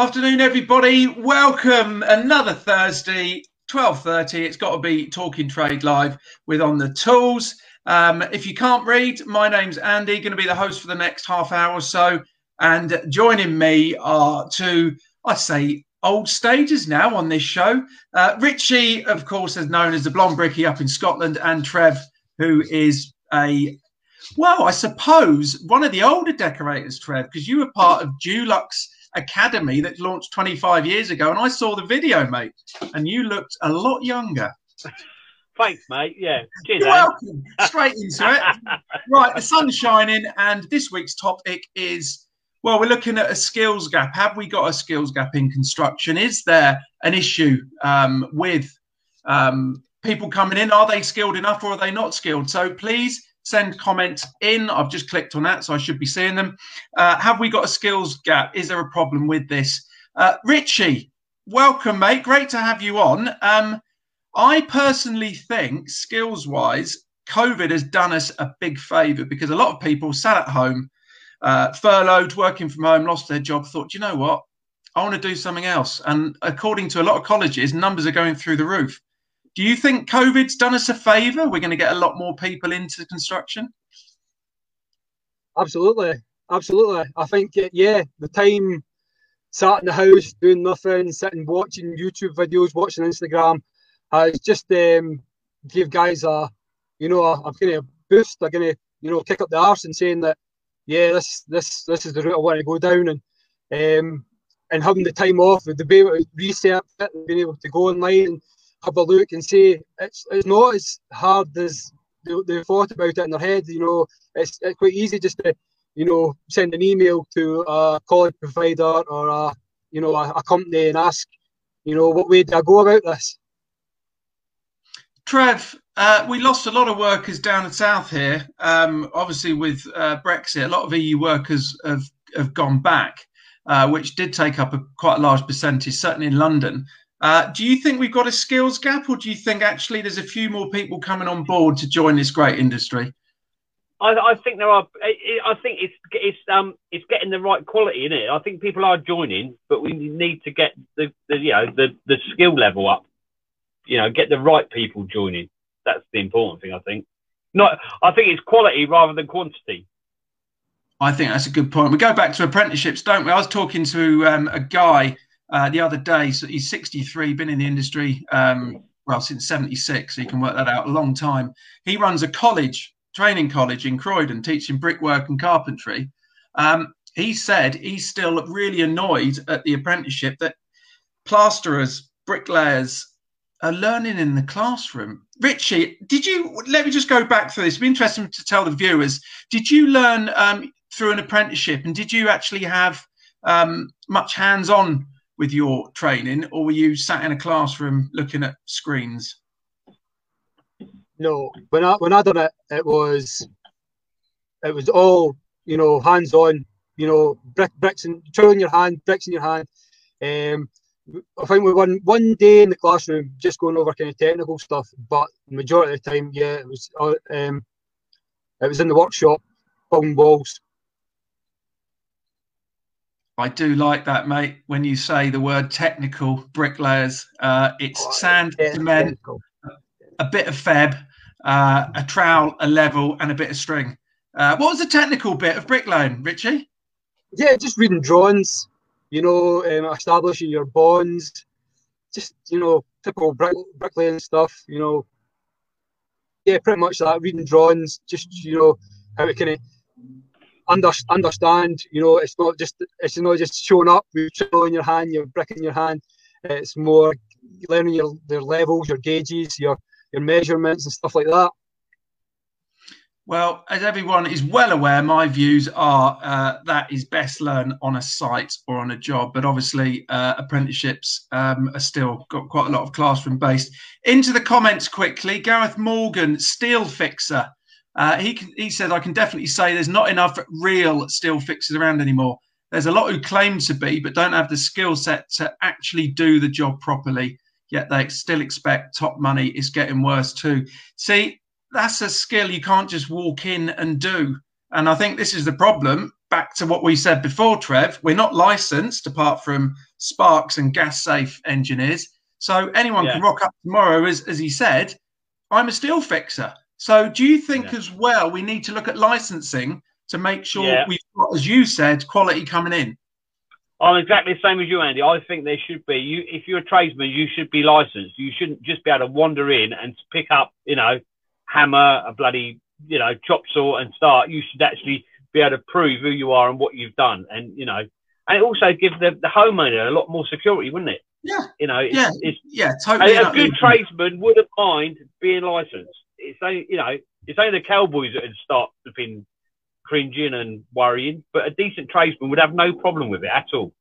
Afternoon, everybody. Welcome another Thursday, twelve thirty. It's got to be Talking Trade Live with on the tools. Um, if you can't read, my name's Andy. Going to be the host for the next half hour or so, and joining me are two, I say, old stages now on this show. Uh, Richie, of course, is known as the Blonde Bricky up in Scotland, and Trev, who is a well, I suppose one of the older decorators, Trev, because you were part of Dulux Academy that launched 25 years ago, and I saw the video, mate, and you looked a lot younger. Thanks, mate. Yeah. Cheers. You're welcome. Straight into it. right, the sun's shining, and this week's topic is well, we're looking at a skills gap. Have we got a skills gap in construction? Is there an issue um, with um, people coming in? Are they skilled enough or are they not skilled? So please send comments in. I've just clicked on that, so I should be seeing them. Uh, have we got a skills gap? Is there a problem with this? Uh, Richie, welcome, mate. Great to have you on. Um, I personally think, skills wise, COVID has done us a big favour because a lot of people sat at home, uh, furloughed, working from home, lost their job, thought, you know what? I want to do something else. And according to a lot of colleges, numbers are going through the roof. Do you think COVID's done us a favour? We're going to get a lot more people into construction. Absolutely, absolutely. I think yeah, the time sat in the house doing nothing, sitting watching YouTube videos, watching Instagram, has just um, give guys a you know a, kind of boost. They're going to you know kick up the arse and saying that yeah, this this this is the route I want to go down and. Um, and having the time off, with the be able to it, being able to go online and have a look and say it's it's not as hard as they, they thought about it in their head. You know, it's, it's quite easy just to you know send an email to a college provider or a you know a, a company and ask you know what way do I go about this. Trev, uh, we lost a lot of workers down the south here. Um, obviously, with uh, Brexit, a lot of EU workers have have gone back, uh, which did take up a quite a large percentage, certainly in London. Uh, do you think we've got a skills gap, or do you think actually there's a few more people coming on board to join this great industry? I, I think there are. I think it's it's um it's getting the right quality in it. I think people are joining, but we need to get the, the you know the the skill level up. You know, get the right people joining. That's the important thing. I think. Not. I think it's quality rather than quantity. I think that's a good point. We go back to apprenticeships, don't we? I was talking to um, a guy uh, the other day. So he's 63, been in the industry um, well since 76. So you can work that out a long time. He runs a college, training college in Croydon, teaching brickwork and carpentry. Um, he said he's still really annoyed at the apprenticeship that plasterers, bricklayers are learning in the classroom. Richie, did you let me just go back through this? It'd be interesting to tell the viewers. Did you learn um, through an apprenticeship, and did you actually have um, much hands-on with your training, or were you sat in a classroom looking at screens? No, when I when I done it, it was it was all you know hands on. You know, brick, bricks and tool in your hand, bricks in your hand. Um, I think we won one day in the classroom just going over kind of technical stuff, but the majority of the time, yeah, it was um, it was in the workshop, building walls, I do like that, mate. When you say the word technical bricklayers, uh, it's oh, sand, cement, a bit of feb, uh, a trowel, a level, and a bit of string. Uh, what was the technical bit of bricklaying, Richie? Yeah, just reading drawings. You know, um, establishing your bonds. Just you know, typical brick, bricklaying stuff. You know, yeah, pretty much that. Reading drawings, just you know how it kind of under, understand, you know, it's not just it's not just showing up with your in your hand, your brick in your hand. It's more learning your their levels, your gauges, your your measurements and stuff like that. Well, as everyone is well aware, my views are uh, that is best learned on a site or on a job. But obviously, uh, apprenticeships um, are still got quite a lot of classroom based. Into the comments quickly. Gareth Morgan, steel fixer. Uh, he he said, I can definitely say there's not enough real steel fixers around anymore. There's a lot who claim to be, but don't have the skill set to actually do the job properly. Yet they still expect top money. It's getting worse too. See, that's a skill you can't just walk in and do. And I think this is the problem. Back to what we said before, Trev, we're not licensed apart from sparks and gas safe engineers. So anyone yeah. can rock up tomorrow, as, as he said, I'm a steel fixer. So do you think yeah. as well we need to look at licensing to make sure yeah. we've got, as you said, quality coming in? I'm exactly the same as you, Andy. I think there should be. You, if you're a tradesman, you should be licensed. You shouldn't just be able to wander in and pick up, you know, hammer, a bloody, you know, chop saw and start. You should actually be able to prove who you are and what you've done, and you know, and it also give the, the homeowner a lot more security, wouldn't it? Yeah. You know, it's, yeah, it's, yeah, totally. A, a good tradesman wouldn't mind being licensed. It's only, you know, it's only the cowboys that would start flipping cringing and worrying, but a decent tradesman would have no problem with it at all.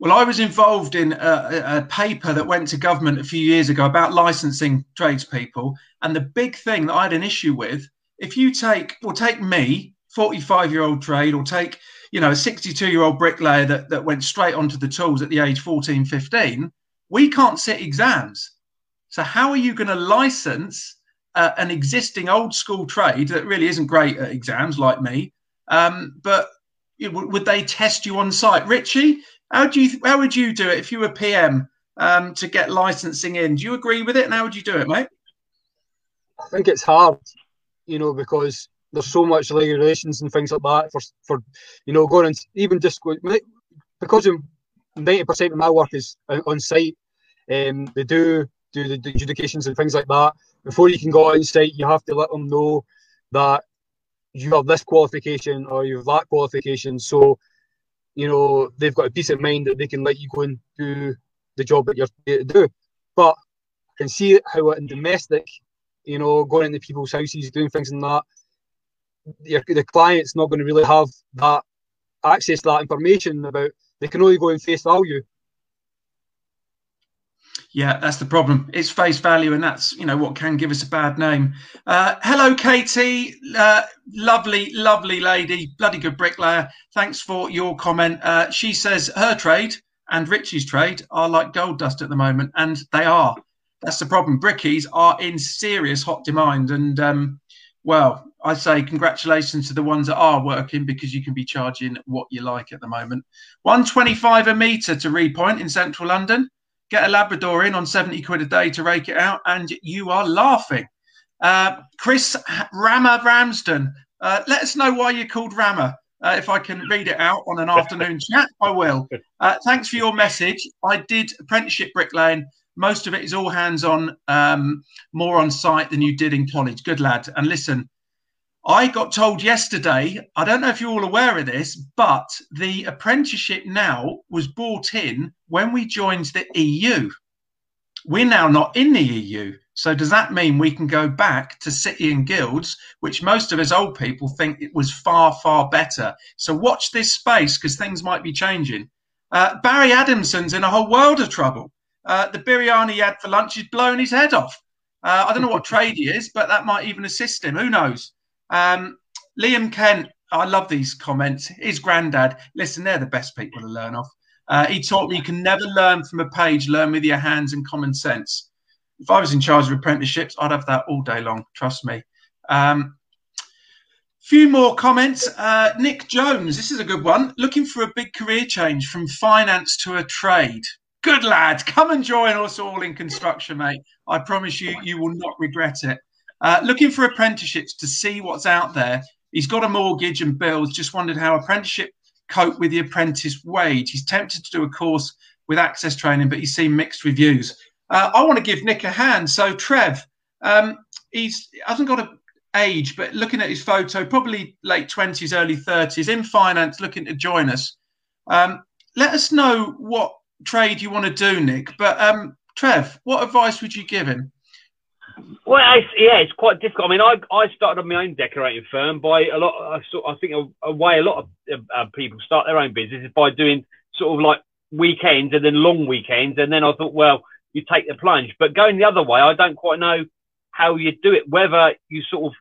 Well, I was involved in a, a, paper that went to government a few years ago about licensing tradespeople. And the big thing that I had an issue with, if you take, well, take me, 45 year old trade, or take, you know, a 62 year old bricklayer that, that went straight onto the tools at the age 14, 15, we can't sit exams. So, how are you going to license uh, an existing old school trade that really isn't great at exams like me? Um, but would they test you on site? Richie, how do you how would you do it if you were PM um, to get licensing in? Do you agree with it? And how would you do it, mate? I think it's hard, you know, because there's so much regulations and things like that for for you know going and even just go, because ninety percent of my work is on site. Um, they do do the adjudications and things like that. Before you can go on site, you have to let them know that you have this qualification or you have that qualification. So you know, they've got a peace of mind that they can let you go and do the job that you're to do. But I can see how in domestic, you know, going into people's houses, doing things and that, your, the client's not going to really have that access to that information about, they can only go in face value. Yeah, that's the problem. It's face value, and that's you know what can give us a bad name. Uh, hello, Katie, uh, lovely, lovely lady, bloody good bricklayer. Thanks for your comment. Uh, she says her trade and Richie's trade are like gold dust at the moment, and they are. That's the problem. Brickies are in serious hot demand, and um, well, I say congratulations to the ones that are working because you can be charging what you like at the moment. One twenty-five a metre to repoint in central London get a Labrador in on 70 quid a day to rake it out, and you are laughing. Uh, Chris Rammer Ramsden, uh, let us know why you're called Rammer. Uh, if I can read it out on an afternoon chat, I will. Uh, thanks for your message. I did apprenticeship bricklaying. Most of it is all hands on, um, more on site than you did in college. Good lad. And listen, I got told yesterday, I don't know if you're all aware of this, but the apprenticeship now was brought in when we joined the EU. We're now not in the EU. So does that mean we can go back to city and guilds, which most of us old people think it was far, far better? So watch this space because things might be changing. Uh, Barry Adamson's in a whole world of trouble. Uh, the biryani he had for lunch is blowing his head off. Uh, I don't know what trade he is, but that might even assist him. Who knows? Um, Liam Kent, I love these comments. His granddad, listen, they're the best people to learn off. Uh, he taught me you can never learn from a page, learn with your hands and common sense. If I was in charge of apprenticeships, I'd have that all day long, trust me. Um, few more comments. Uh, Nick Jones, this is a good one. Looking for a big career change from finance to a trade. Good lad, come and join us all in construction, mate. I promise you, you will not regret it. Uh, looking for apprenticeships to see what's out there. He's got a mortgage and bills. Just wondered how apprenticeship cope with the apprentice wage. He's tempted to do a course with access training, but he's seen mixed reviews. Uh, I want to give Nick a hand. So Trev, um, he's hasn't got a age, but looking at his photo, probably late twenties, early thirties, in finance, looking to join us. Um, let us know what trade you want to do, Nick. But um, Trev, what advice would you give him? Well, I, yeah, it's quite difficult. I mean, I, I started my own decorating firm by a lot. I, sort, I think a, a way a lot of uh, people start their own business is by doing sort of like weekends and then long weekends. And then I thought, well, you take the plunge. But going the other way, I don't quite know how you do it. Whether you sort of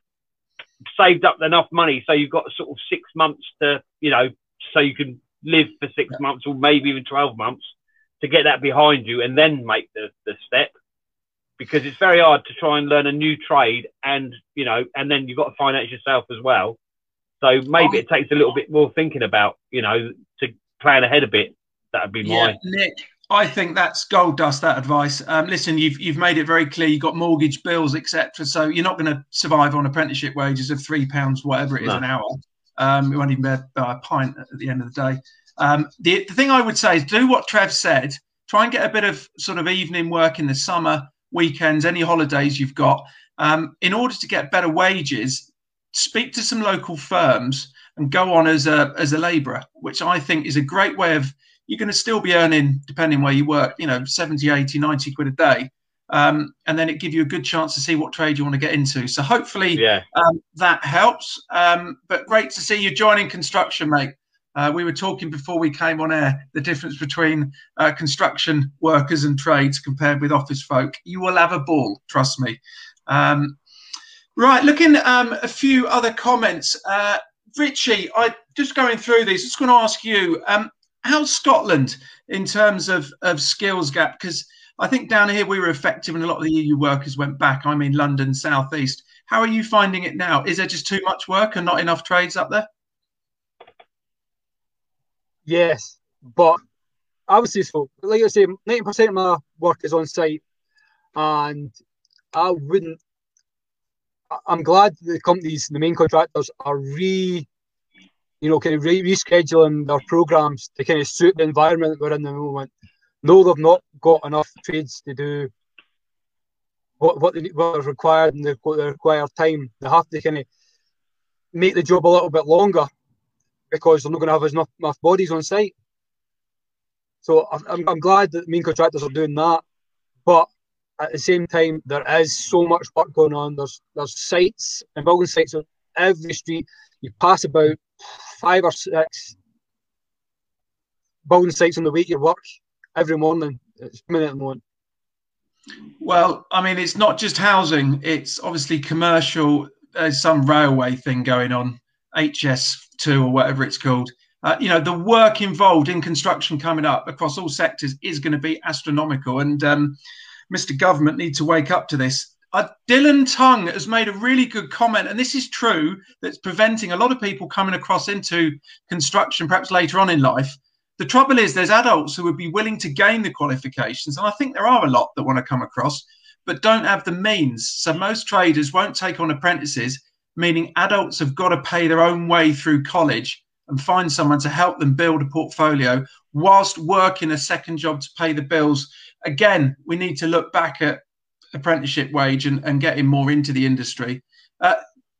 saved up enough money so you've got sort of six months to, you know, so you can live for six yeah. months or maybe even twelve months to get that behind you and then make the, the step because it's very hard to try and learn a new trade and you know and then you've got to finance yourself as well so maybe it takes a little bit more thinking about you know to plan ahead a bit that'd be yeah, my Nick. I think that's gold dust. That advice. Um, listen, you've you've made it very clear. You've got mortgage bills, etc. So you're not going to survive on apprenticeship wages of three pounds, whatever it is, no. an hour. Um, you won't even buy a pint at the end of the day. Um, the, the thing I would say is do what Trev said. Try and get a bit of sort of evening work in the summer, weekends, any holidays you've got. Um, in order to get better wages, speak to some local firms and go on as a as a labourer, which I think is a great way of you're going to still be earning, depending where you work, you know, 70, 80, 90 quid a day. Um, and then it give you a good chance to see what trade you want to get into. So hopefully yeah. um, that helps. Um, but great to see you joining construction, mate. Uh, we were talking before we came on air the difference between uh, construction workers and trades compared with office folk. You will have a ball, trust me. Um, right, looking um, a few other comments. Uh, Richie, I just going through these. Just going to ask you, um, how's Scotland in terms of, of skills gap? Because I think down here we were effective and a lot of the EU workers went back. I mean, London, Southeast. How are you finding it now? Is there just too much work and not enough trades up there? Yes, but I say so. Like I say, 90% of my work is on site, and I wouldn't. I'm glad the companies, the main contractors, are re you know, kind of re- rescheduling their programs to kind of suit the environment we're in at the moment. No, they've not got enough trades to do what what, they, what is required in the, the required time. They have to kind of make the job a little bit longer because they're not going to have enough, enough bodies on site. So I'm, I'm glad that main contractors are doing that, but at the same time, there is so much work going on. There's there's sites and building sites on every street. You pass about five or six building sites on the way to work every morning. It's minute and one. Well, I mean, it's not just housing; it's obviously commercial. There's some railway thing going on, HS2 or whatever it's called. Uh, you know, the work involved in construction coming up across all sectors is going to be astronomical, and um, Mr. Government need to wake up to this. Uh, Dylan Tongue has made a really good comment, and this is true, that's preventing a lot of people coming across into construction perhaps later on in life. The trouble is, there's adults who would be willing to gain the qualifications, and I think there are a lot that want to come across, but don't have the means. So most traders won't take on apprentices, meaning adults have got to pay their own way through college and find someone to help them build a portfolio whilst working a second job to pay the bills. Again, we need to look back at apprenticeship wage and, and getting more into the industry. Uh,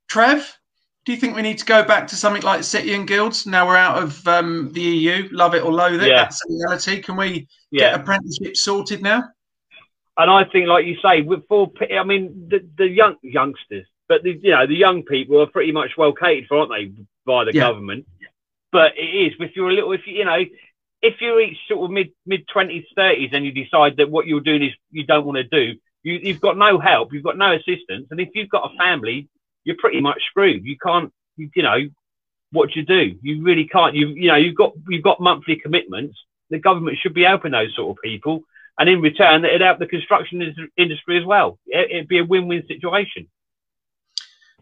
Trev, do you think we need to go back to something like City and Guilds now we're out of um, the EU? Love it or loathe it, yeah. that's the reality. Can we yeah. get apprenticeship sorted now? And I think, like you say, with for I mean, the, the young youngsters, but the, you know, the young people are pretty much well catered for, aren't they, by the yeah. government? But it is if you're a little, if you, you know, if you reach sort of mid mid twenties, thirties, and you decide that what you're doing is you don't want to do, you, you've got no help, you've got no assistance, and if you've got a family, you're pretty much screwed. You can't, you, you know, what do you do? You really can't. You you know, you've got you've got monthly commitments. The government should be helping those sort of people, and in return, it'd help the construction industry as well. It, it'd be a win-win situation.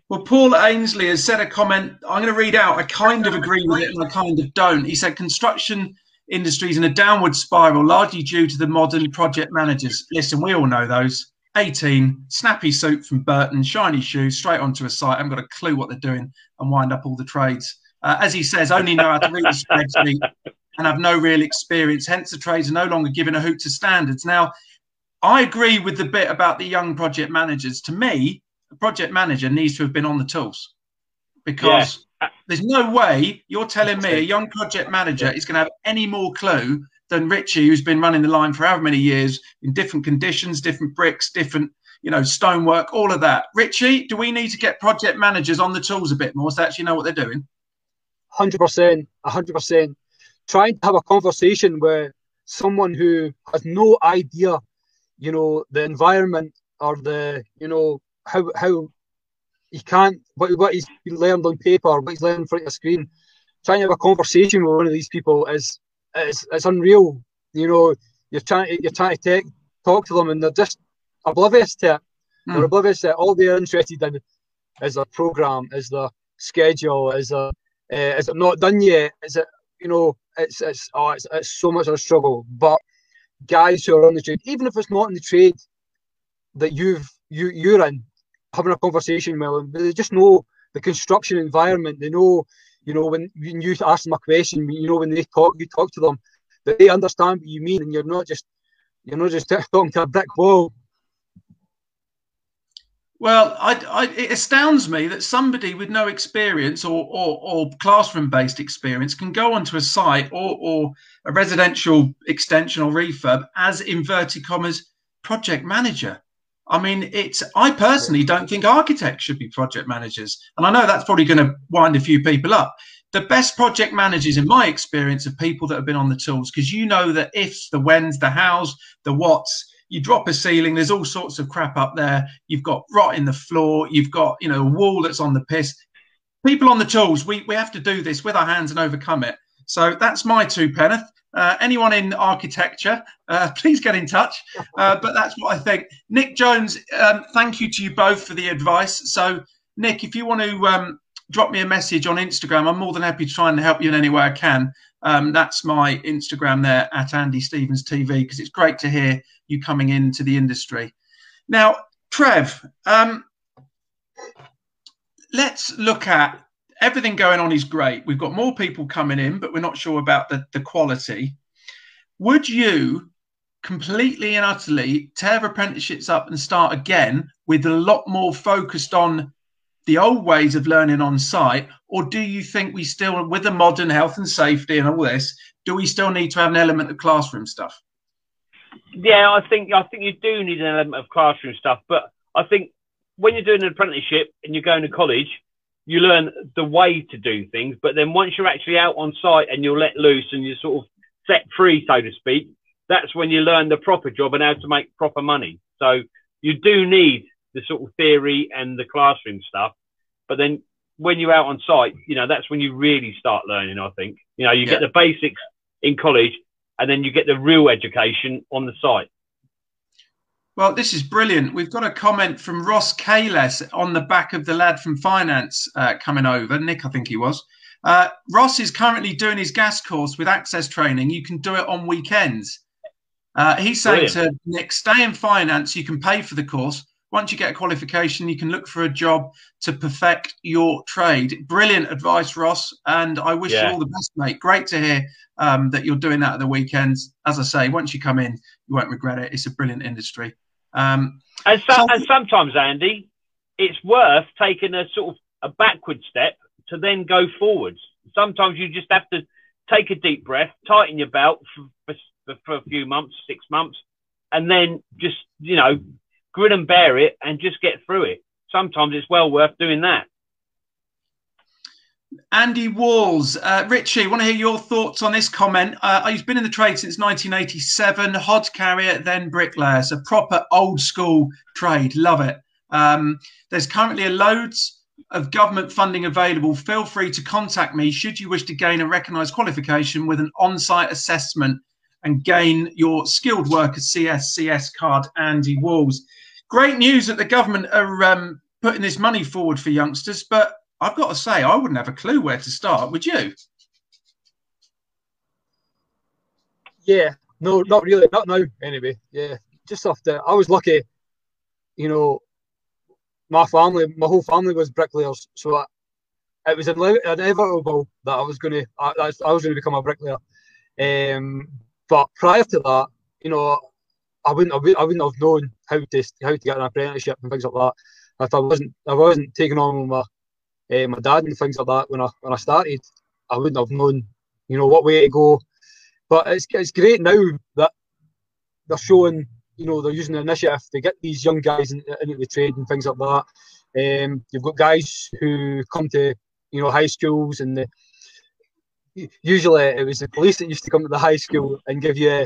Well, Paul Ainsley has said a comment. I'm going to read out. I kind of agree with it, and I kind of don't. He said construction industries in a downward spiral, largely due to the modern project managers. Listen, we all know those. 18, snappy suit from Burton, shiny shoes, straight onto a site. I haven't got a clue what they're doing and wind up all the trades. Uh, as he says, only know how to read a spreadsheet and have no real experience. Hence, the trades are no longer given a hoot to standards. Now, I agree with the bit about the young project managers. To me, a project manager needs to have been on the tools because yeah. Uh, there's no way you're telling me a young project manager is going to have any more clue than Richie, who's been running the line for however many years in different conditions, different bricks, different, you know, stonework, all of that. Richie, do we need to get project managers on the tools a bit more so they actually know what they're doing? 100%, 100%. Trying to have a conversation with someone who has no idea, you know, the environment or the, you know, how, how he can't, what, what he's learned on paper, what he's learned in front of a screen. Trying to have a conversation with one of these people is it's it's unreal. You know, you're trying to, you're trying to take, talk to them, and they're just oblivious to it. Mm. They're oblivious to it. All they're interested in is the program, is the schedule, is the uh, is it not done yet? Is it you know, it's it's oh, it's, it's so much of a struggle. But guys who are on the trade, even if it's not in the trade that you've you you're in, having a conversation with them, they just know the construction environment. They know, you know, when, when you ask them a question, you know, when they talk, you talk to them, that they understand what you mean, and you're not just you're not just talking to a brick wall. Well, I, I, it astounds me that somebody with no experience or, or, or classroom-based experience can go onto a site or, or a residential extension or refurb as inverted commas project manager. I mean, it's. I personally don't think architects should be project managers, and I know that's probably going to wind a few people up. The best project managers, in my experience, are people that have been on the tools because you know the ifs, the whens, the hows, the whats. You drop a ceiling, there's all sorts of crap up there. You've got rot in the floor. You've got you know a wall that's on the piss. People on the tools, we we have to do this with our hands and overcome it. So that's my two penneth. Uh, anyone in architecture, uh, please get in touch. Uh, but that's what I think. Nick Jones, um, thank you to you both for the advice. So, Nick, if you want to um, drop me a message on Instagram, I'm more than happy to try and help you in any way I can. Um, that's my Instagram there at Andy Stevens TV because it's great to hear you coming into the industry. Now, Trev, um, let's look at everything going on is great. We've got more people coming in, but we're not sure about the, the quality. Would you completely and utterly tear apprenticeships up and start again with a lot more focused on the old ways of learning on site? Or do you think we still, with the modern health and safety and all this, do we still need to have an element of classroom stuff? Yeah, I think I think you do need an element of classroom stuff, but I think when you're doing an apprenticeship and you're going to college, you learn the way to do things. But then once you're actually out on site and you're let loose and you're sort of set free, so to speak, that's when you learn the proper job and how to make proper money. So you do need the sort of theory and the classroom stuff. But then when you're out on site, you know, that's when you really start learning, I think. You know, you yeah. get the basics in college and then you get the real education on the site. Well, this is brilliant. We've got a comment from Ross Kales on the back of the lad from finance uh, coming over. Nick, I think he was. Uh, Ross is currently doing his gas course with access training. You can do it on weekends. Uh, he's saying brilliant. to Nick, stay in finance. You can pay for the course. Once you get a qualification, you can look for a job to perfect your trade. Brilliant advice, Ross. And I wish yeah. you all the best, mate. Great to hear um, that you're doing that at the weekends. As I say, once you come in, you won't regret it. It's a brilliant industry. Um, and, so, and sometimes, Andy, it's worth taking a sort of a backward step to then go forwards. Sometimes you just have to take a deep breath, tighten your belt for, for, for a few months, six months, and then just, you know, grin and bear it and just get through it. Sometimes it's well worth doing that. Andy Walls, uh, Richie, want to hear your thoughts on this comment? Uh, he's been in the trade since 1987, hod carrier, then bricklayer. So proper old school trade. Love it. Um, there's currently a loads of government funding available. Feel free to contact me should you wish to gain a recognised qualification with an on-site assessment and gain your skilled worker CSCS card. Andy Walls. Great news that the government are um, putting this money forward for youngsters, but I've got to say, I wouldn't have a clue where to start. Would you? Yeah, no, not really, not now. Anyway, yeah, just after I was lucky, you know, my family, my whole family was bricklayers, so I, it was inevitable that I was going to, I, was going to become a bricklayer. Um, but prior to that, you know, I wouldn't, I wouldn't, I wouldn't have known how to how to get an apprenticeship and things like that if I wasn't, I wasn't taking on my uh, my dad and things like that when I when I started, I wouldn't have known, you know, what way to go. But it's it's great now that they're showing, you know, they're using the initiative to get these young guys into, into the trade and things like that. Um, you've got guys who come to, you know, high schools and the, usually it was the police that used to come to the high school and give you,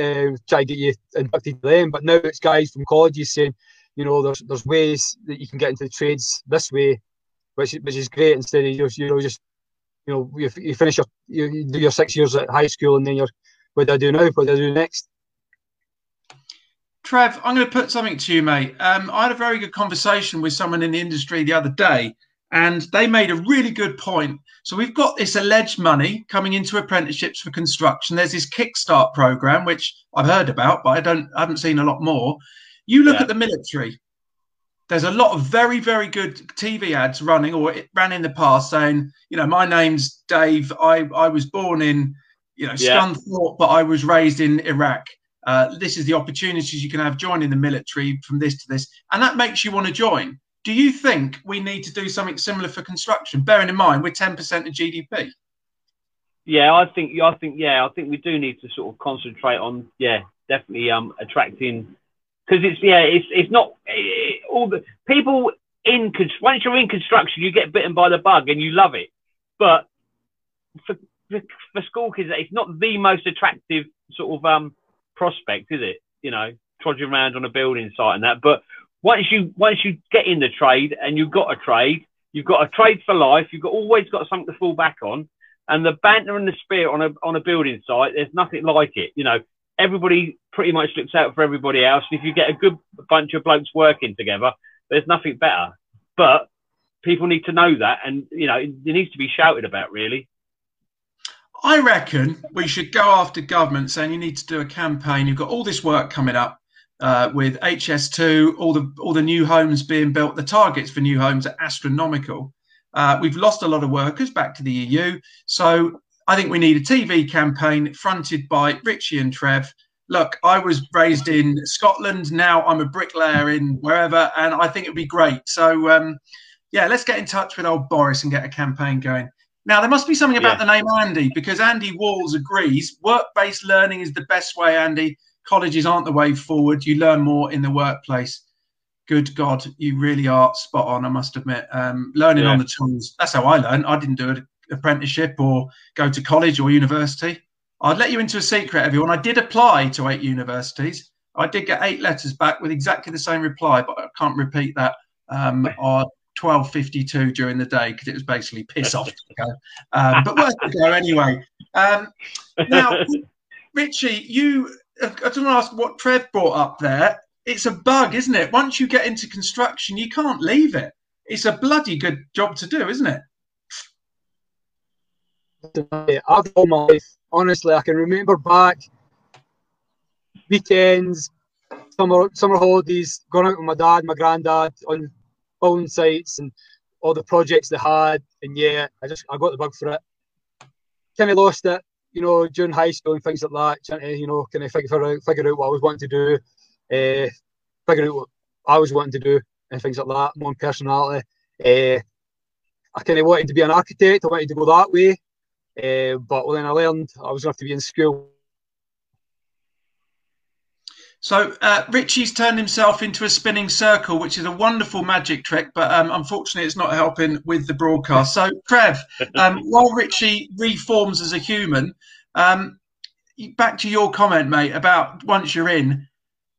uh, try to get you inducted to them. But now it's guys from colleges saying, you know, there's there's ways that you can get into the trades this way which which is great. Instead of just you know just you know you, you finish your you, do your six years at high school and then you're what do I do now? What do I do next? Trev, I'm going to put something to you, mate. Um, I had a very good conversation with someone in the industry the other day, and they made a really good point. So we've got this alleged money coming into apprenticeships for construction. There's this Kickstart program, which I've heard about, but I don't, I haven't seen a lot more. You look yeah. at the military. There's a lot of very, very good TV ads running, or it ran in the past, saying, you know, my name's Dave. I I was born in, you know, yeah. Scunthorpe, but I was raised in Iraq. Uh, this is the opportunities you can have joining the military from this to this, and that makes you want to join do you think we need to do something similar for construction, bearing in mind we're 10% of GDP? Yeah, I think I think yeah, I think we do need to sort of concentrate on yeah, definitely um attracting because it's yeah, it's it's not it, all the people in once you're in construction, you get bitten by the bug and you love it, but for for, school kids, it's not the most attractive sort of um prospect, is it? You know, trudging around on a building site and that, but once you once you get in the trade and you've got a trade, you've got a trade for life. You've got always got something to fall back on, and the banter and the spirit on a on a building site, there's nothing like it. You know, everybody pretty much looks out for everybody else. If you get a good bunch of blokes working together, there's nothing better. But people need to know that, and you know, it, it needs to be shouted about, really. I reckon we should go after government saying you need to do a campaign. You've got all this work coming up uh, with HS2, all the all the new homes being built, the targets for new homes are astronomical. Uh, we've lost a lot of workers back to the EU, so I think we need a TV campaign fronted by Richie and Trev. Look, I was raised in Scotland. Now I'm a bricklayer in wherever, and I think it'd be great. So, um, yeah, let's get in touch with old Boris and get a campaign going. Now, there must be something about yeah. the name Andy because Andy Walls agrees work based learning is the best way, Andy colleges aren't the way forward. You learn more in the workplace. Good God, you really are spot on. I must admit, um, learning yeah. on the tools. That's how I learned. I didn't do an apprenticeship or go to college or university. I'd let you into a secret, everyone. I did apply to eight universities. I did get eight letters back with exactly the same reply, but I can't repeat that. Um, or 12.52 during the day because it was basically piss off to go. Um, but worth to go anyway. Um, now, Richie, you I just want to ask what Trev brought up there. It's a bug, isn't it? Once you get into construction, you can't leave it. It's a bloody good job to do, isn't it? I've all my life. Honestly, I can remember back weekends, summer summer holidays, going out with my dad, my granddad on building sites and all the projects they had. And yeah, I just I got the bug for it. Kind of lost it you know, during high school and things like that, trying to, you know, kind of figure out, figure out what I was wanting to do, uh, figure out what I was wanting to do and things like that, my own personality. Uh, I kind of wanted to be an architect, I wanted to go that way, uh, but then I learned I was going to have to be in school so uh, Richie's turned himself into a spinning circle, which is a wonderful magic trick, but um, unfortunately, it's not helping with the broadcast. So, Trev, um, while Richie reforms as a human, um, back to your comment, mate, about once you're in,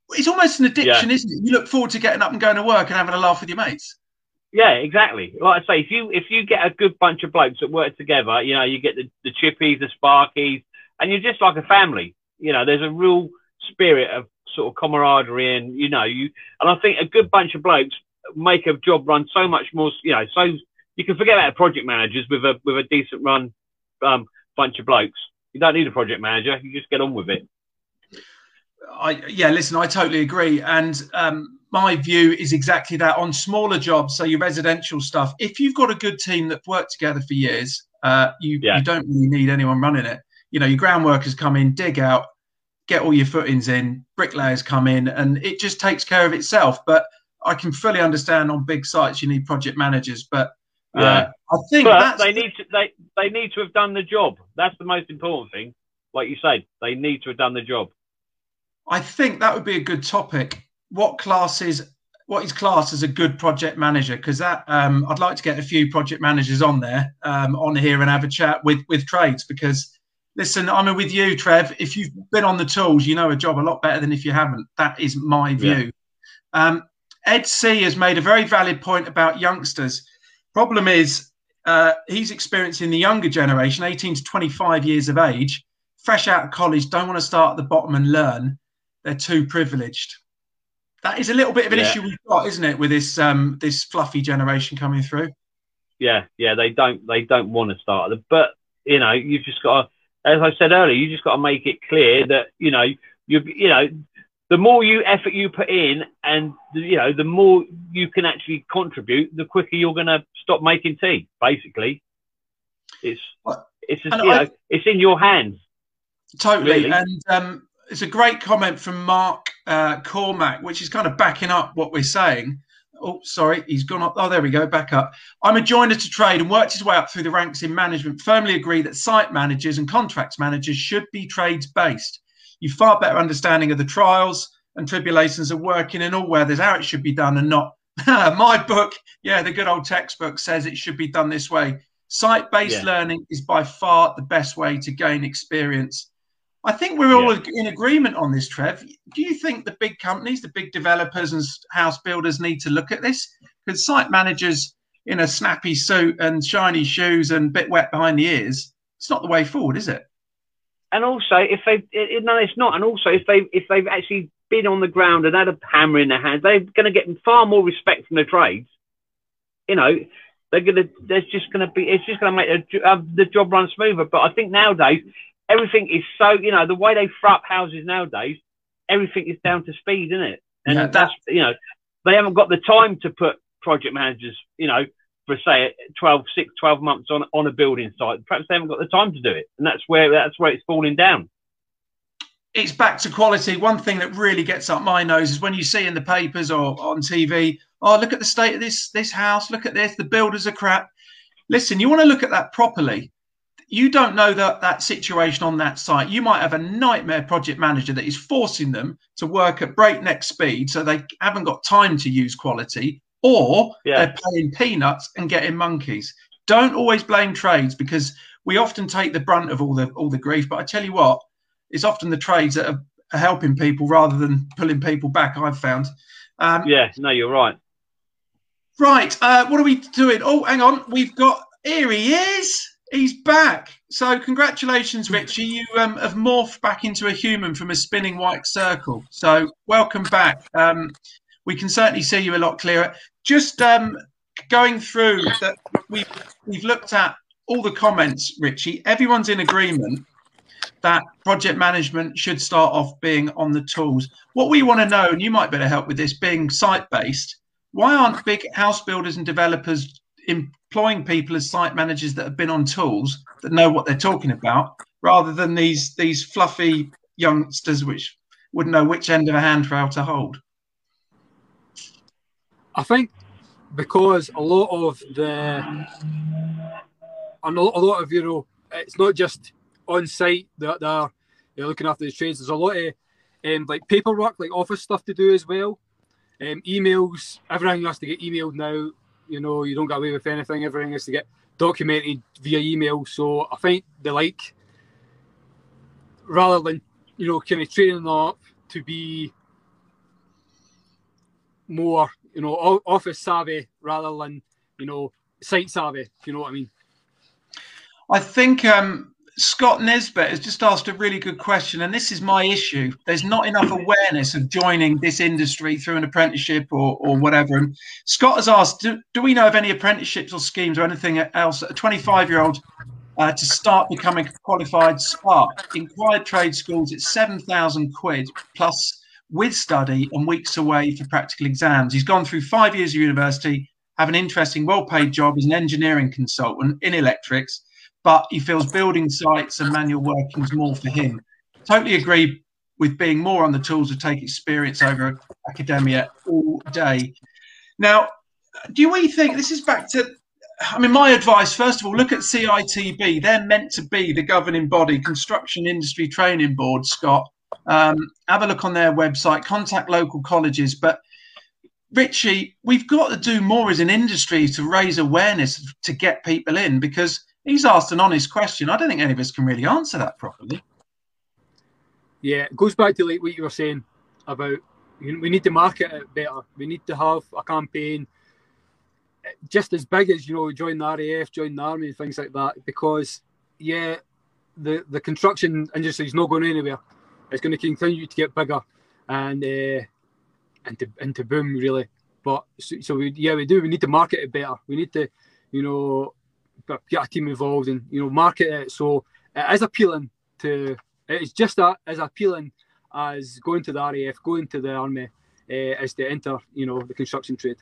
it's almost an addiction, yeah. isn't it? You look forward to getting up and going to work and having a laugh with your mates. Yeah, exactly. Like I say, if you if you get a good bunch of blokes that work together, you know, you get the, the chippies, the sparkies, and you're just like a family. You know, there's a real spirit of sort of camaraderie and you know you and I think a good bunch of blokes make a job run so much more you know so you can forget about project managers with a with a decent run um, bunch of blokes. You don't need a project manager. You just get on with it. I yeah, listen, I totally agree, and um, my view is exactly that on smaller jobs. So your residential stuff, if you've got a good team that worked together for years, uh, you yeah. you don't really need anyone running it. You know, your ground workers come in, dig out, get all your footings in, bricklayers come in, and it just takes care of itself. But I can fully understand on big sites you need project managers, but uh, yeah. I think they need to they, they need to have done the job. That's the most important thing. Like you said, they need to have done the job. I think that would be a good topic. What classes what is classed as a good project manager? Because that um, I'd like to get a few project managers on there um, on here and have a chat with with trades because listen, I'm with you, Trev. If you've been on the tools, you know a job a lot better than if you haven't. That is my view. Yeah. Um, Ed C has made a very valid point about youngsters. Problem is, uh, he's experiencing the younger generation, 18 to 25 years of age, fresh out of college, don't want to start at the bottom and learn. They're too privileged. That is a little bit of an yeah. issue we've got, isn't it, with this um, this fluffy generation coming through? yeah, yeah. They don't they don't want to start but you know you've just got to, as I said earlier, you just got to make it clear that you know you you know the more you effort you put in, and you know the more you can actually contribute, the quicker you're going to stop making tea. Basically, it's it's just, you I, know it's in your hands. Totally, really. and um, it's a great comment from Mark uh, Cormack, which is kind of backing up what we're saying. Oh, sorry, he's gone up. Oh, there we go, back up. I'm a joiner to trade and worked his way up through the ranks in management. Firmly agree that site managers and contracts managers should be trades based. You far better understanding of the trials and tribulations of working in all weathers, how it should be done, and not my book. Yeah, the good old textbook says it should be done this way. Site based yeah. learning is by far the best way to gain experience. I think we're all yeah. in agreement on this, Trev. Do you think the big companies, the big developers and house builders need to look at this? Because site managers in a snappy suit and shiny shoes and bit wet behind the ears, it's not the way forward, is it? And also, if they no, it's not. And also, if they if they've actually been on the ground and had a hammer in their hand, they're going to get far more respect from the trades. You know, they're going to. There's just going to be. It's just going to make the, uh, the job run smoother. But I think nowadays everything is so, you know, the way they throw up houses nowadays, everything is down to speed, isn't it? And yeah, that's, you know, they haven't got the time to put project managers, you know, for say 12, 6, 12 months on, on a building site. Perhaps they haven't got the time to do it. And that's where, that's where it's falling down. It's back to quality. One thing that really gets up my nose is when you see in the papers or on TV, oh, look at the state of this, this house. Look at this. The builders are crap. Listen, you want to look at that properly you don't know that that situation on that site. You might have a nightmare project manager that is forcing them to work at breakneck speed, so they haven't got time to use quality, or yeah. they're paying peanuts and getting monkeys. Don't always blame trades because we often take the brunt of all the all the grief. But I tell you what, it's often the trades that are, are helping people rather than pulling people back. I've found. Um, yeah, no, you're right. Right, uh, what are we doing? Oh, hang on, we've got here he is. He's back. So congratulations, Richie. You um, have morphed back into a human from a spinning white circle. So welcome back. Um, we can certainly see you a lot clearer. Just um, going through that, we've we've looked at all the comments, Richie. Everyone's in agreement that project management should start off being on the tools. What we want to know, and you might better help with this, being site based. Why aren't big house builders and developers employing people as site managers that have been on tools that know what they're talking about, rather than these these fluffy youngsters which wouldn't know which end of a handrail to hold. I think because a lot of the and a lot of you know it's not just on site that they're, they're looking after the trades. There's a lot of um, like paperwork, like office stuff to do as well. Um, emails, everything has to get emailed now. You know, you don't get away with anything. Everything has to get documented via email. So I think they like rather than you know kind of training them up to be more you know office savvy rather than you know site savvy. You know what I mean. I think um, Scott Nesbitt has just asked a really good question, and this is my issue. There's not enough awareness of joining this industry through an apprenticeship or, or whatever. And Scott has asked, do, do we know of any apprenticeships or schemes or anything else? A 25 year old uh, to start becoming a qualified spark. Inquired trade schools, it's 7,000 quid plus with study and weeks away for practical exams. He's gone through five years of university, have an interesting, well paid job as an engineering consultant in electrics but he feels building sites and manual working is more for him. Totally agree with being more on the tools to take experience over academia all day. Now, do we think this is back to? I mean, my advice first of all, look at CITB. They're meant to be the governing body, Construction Industry Training Board. Scott, um, have a look on their website. Contact local colleges, but Richie, we've got to do more as an industry to raise awareness to get people in because he's asked an honest question. I don't think any of us can really answer that properly. Yeah, it goes back to like what you were saying about we need to market it better. We need to have a campaign just as big as you know, join the RAF, join the army, and things like that. Because yeah, the the construction industry is not going anywhere. It's going to continue to get bigger and uh, and to and to boom really. But so, so we, yeah, we do. We need to market it better. We need to you know, get a team involved and you know market it. So it is appealing to. It's just as appealing as going to the RAF, going to the army, uh, as to enter, you know, the construction trade.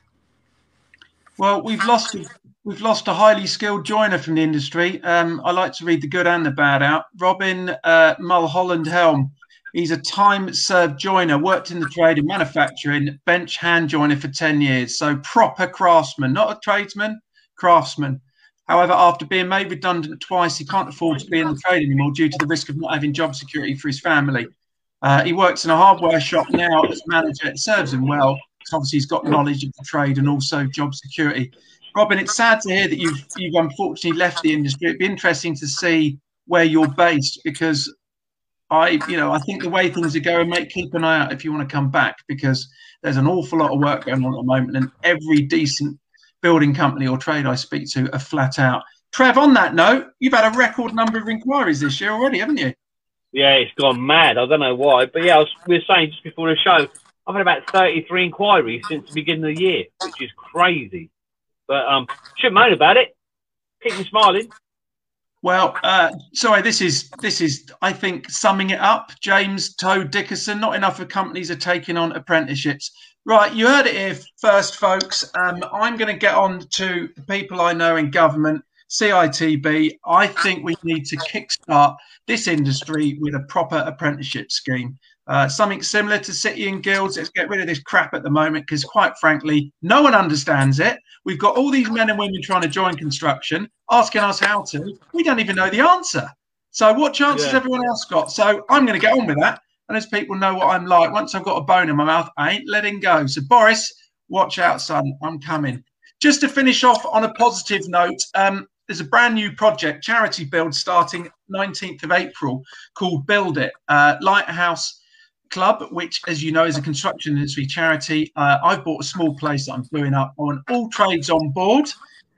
Well, we've lost we've lost a highly skilled joiner from the industry. Um, I like to read the good and the bad out. Robin uh, Mulholland Helm. He's a time served joiner, worked in the trade and manufacturing, bench hand joiner for 10 years. So proper craftsman, not a tradesman, craftsman. However, after being made redundant twice, he can't afford to be in the trade anymore due to the risk of not having job security for his family. Uh, he works in a hardware shop now as manager. It serves him well because obviously he's got knowledge of the trade and also job security. Robin, it's sad to hear that you've you've unfortunately left the industry. It'd be interesting to see where you're based because I, you know, I think the way things are going, mate, keep an eye out if you want to come back because there's an awful lot of work going on at the moment, and every decent building company or trade I speak to are flat out. Trev, on that note, you've had a record number of inquiries this year already, haven't you? Yeah, it's gone mad. I don't know why, but yeah, was, we were saying just before the show, I've had about 33 inquiries since the beginning of the year, which is crazy. But um, shouldn't moan about it. Keep me smiling. Well, uh, sorry, this is this is I think summing it up. James Toad Dickerson. Not enough of companies are taking on apprenticeships. Right, you heard it here first, folks. Um, I'm going to get on to the people I know in government, CITB. I think we need to kickstart this industry with a proper apprenticeship scheme. Uh, something similar to City and Guilds. Let's get rid of this crap at the moment because, quite frankly, no one understands it. We've got all these men and women trying to join construction, asking us how to. We don't even know the answer. So, what chance yeah. has everyone else got? So, I'm going to get on with that. And as people know what I'm like, once I've got a bone in my mouth, I ain't letting go. So, Boris, watch out, son. I'm coming. Just to finish off on a positive note, um, there's a brand new project, charity build, starting 19th of April called Build It. Uh, Lighthouse Club, which, as you know, is a construction industry charity. Uh, I've bought a small place that I'm doing up. on all trades on board.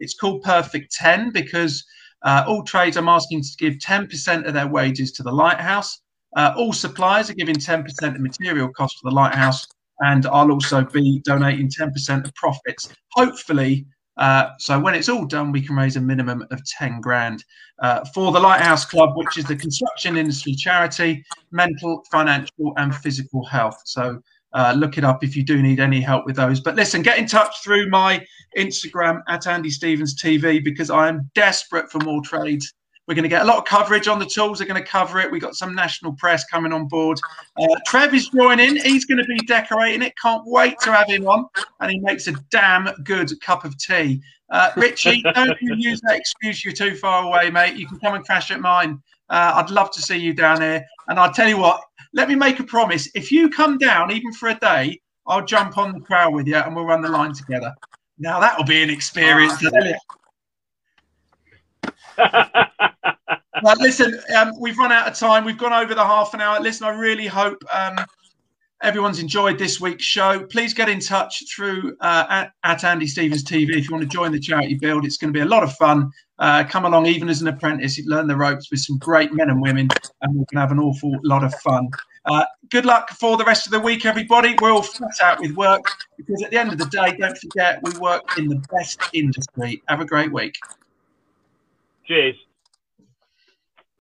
It's called Perfect 10 because uh, all trades I'm asking to give 10% of their wages to the lighthouse. Uh, all suppliers are giving 10% of material cost to the lighthouse, and I'll also be donating 10% of profits. Hopefully, uh, so when it's all done, we can raise a minimum of 10 grand uh, for the Lighthouse Club, which is the construction industry charity, mental, financial, and physical health. So uh, look it up if you do need any help with those. But listen, get in touch through my Instagram at Andy Stevens TV because I am desperate for more trades we're going to get a lot of coverage on the tools. They're going to cover it. We've got some national press coming on board. Uh, Trev is joining. He's going to be decorating it. Can't wait to have him on. And he makes a damn good cup of tea. Uh, Richie, don't use that excuse you're too far away, mate. You can come and crash at mine. Uh, I'd love to see you down here. And I'll tell you what, let me make a promise. If you come down, even for a day, I'll jump on the crowd with you and we'll run the line together. Now, that'll be an experience. Oh, well, listen, um, we've run out of time. We've gone over the half an hour. Listen, I really hope um, everyone's enjoyed this week's show. Please get in touch through uh, at, at, Andy Stevens TV if you want to join the charity build. It's going to be a lot of fun. Uh, come along, even as an apprentice, learn the ropes with some great men and women, and we can have an awful lot of fun. Uh, good luck for the rest of the week, everybody. We're all flat out with work because at the end of the day, don't forget we work in the best industry. Have a great week. Cheers.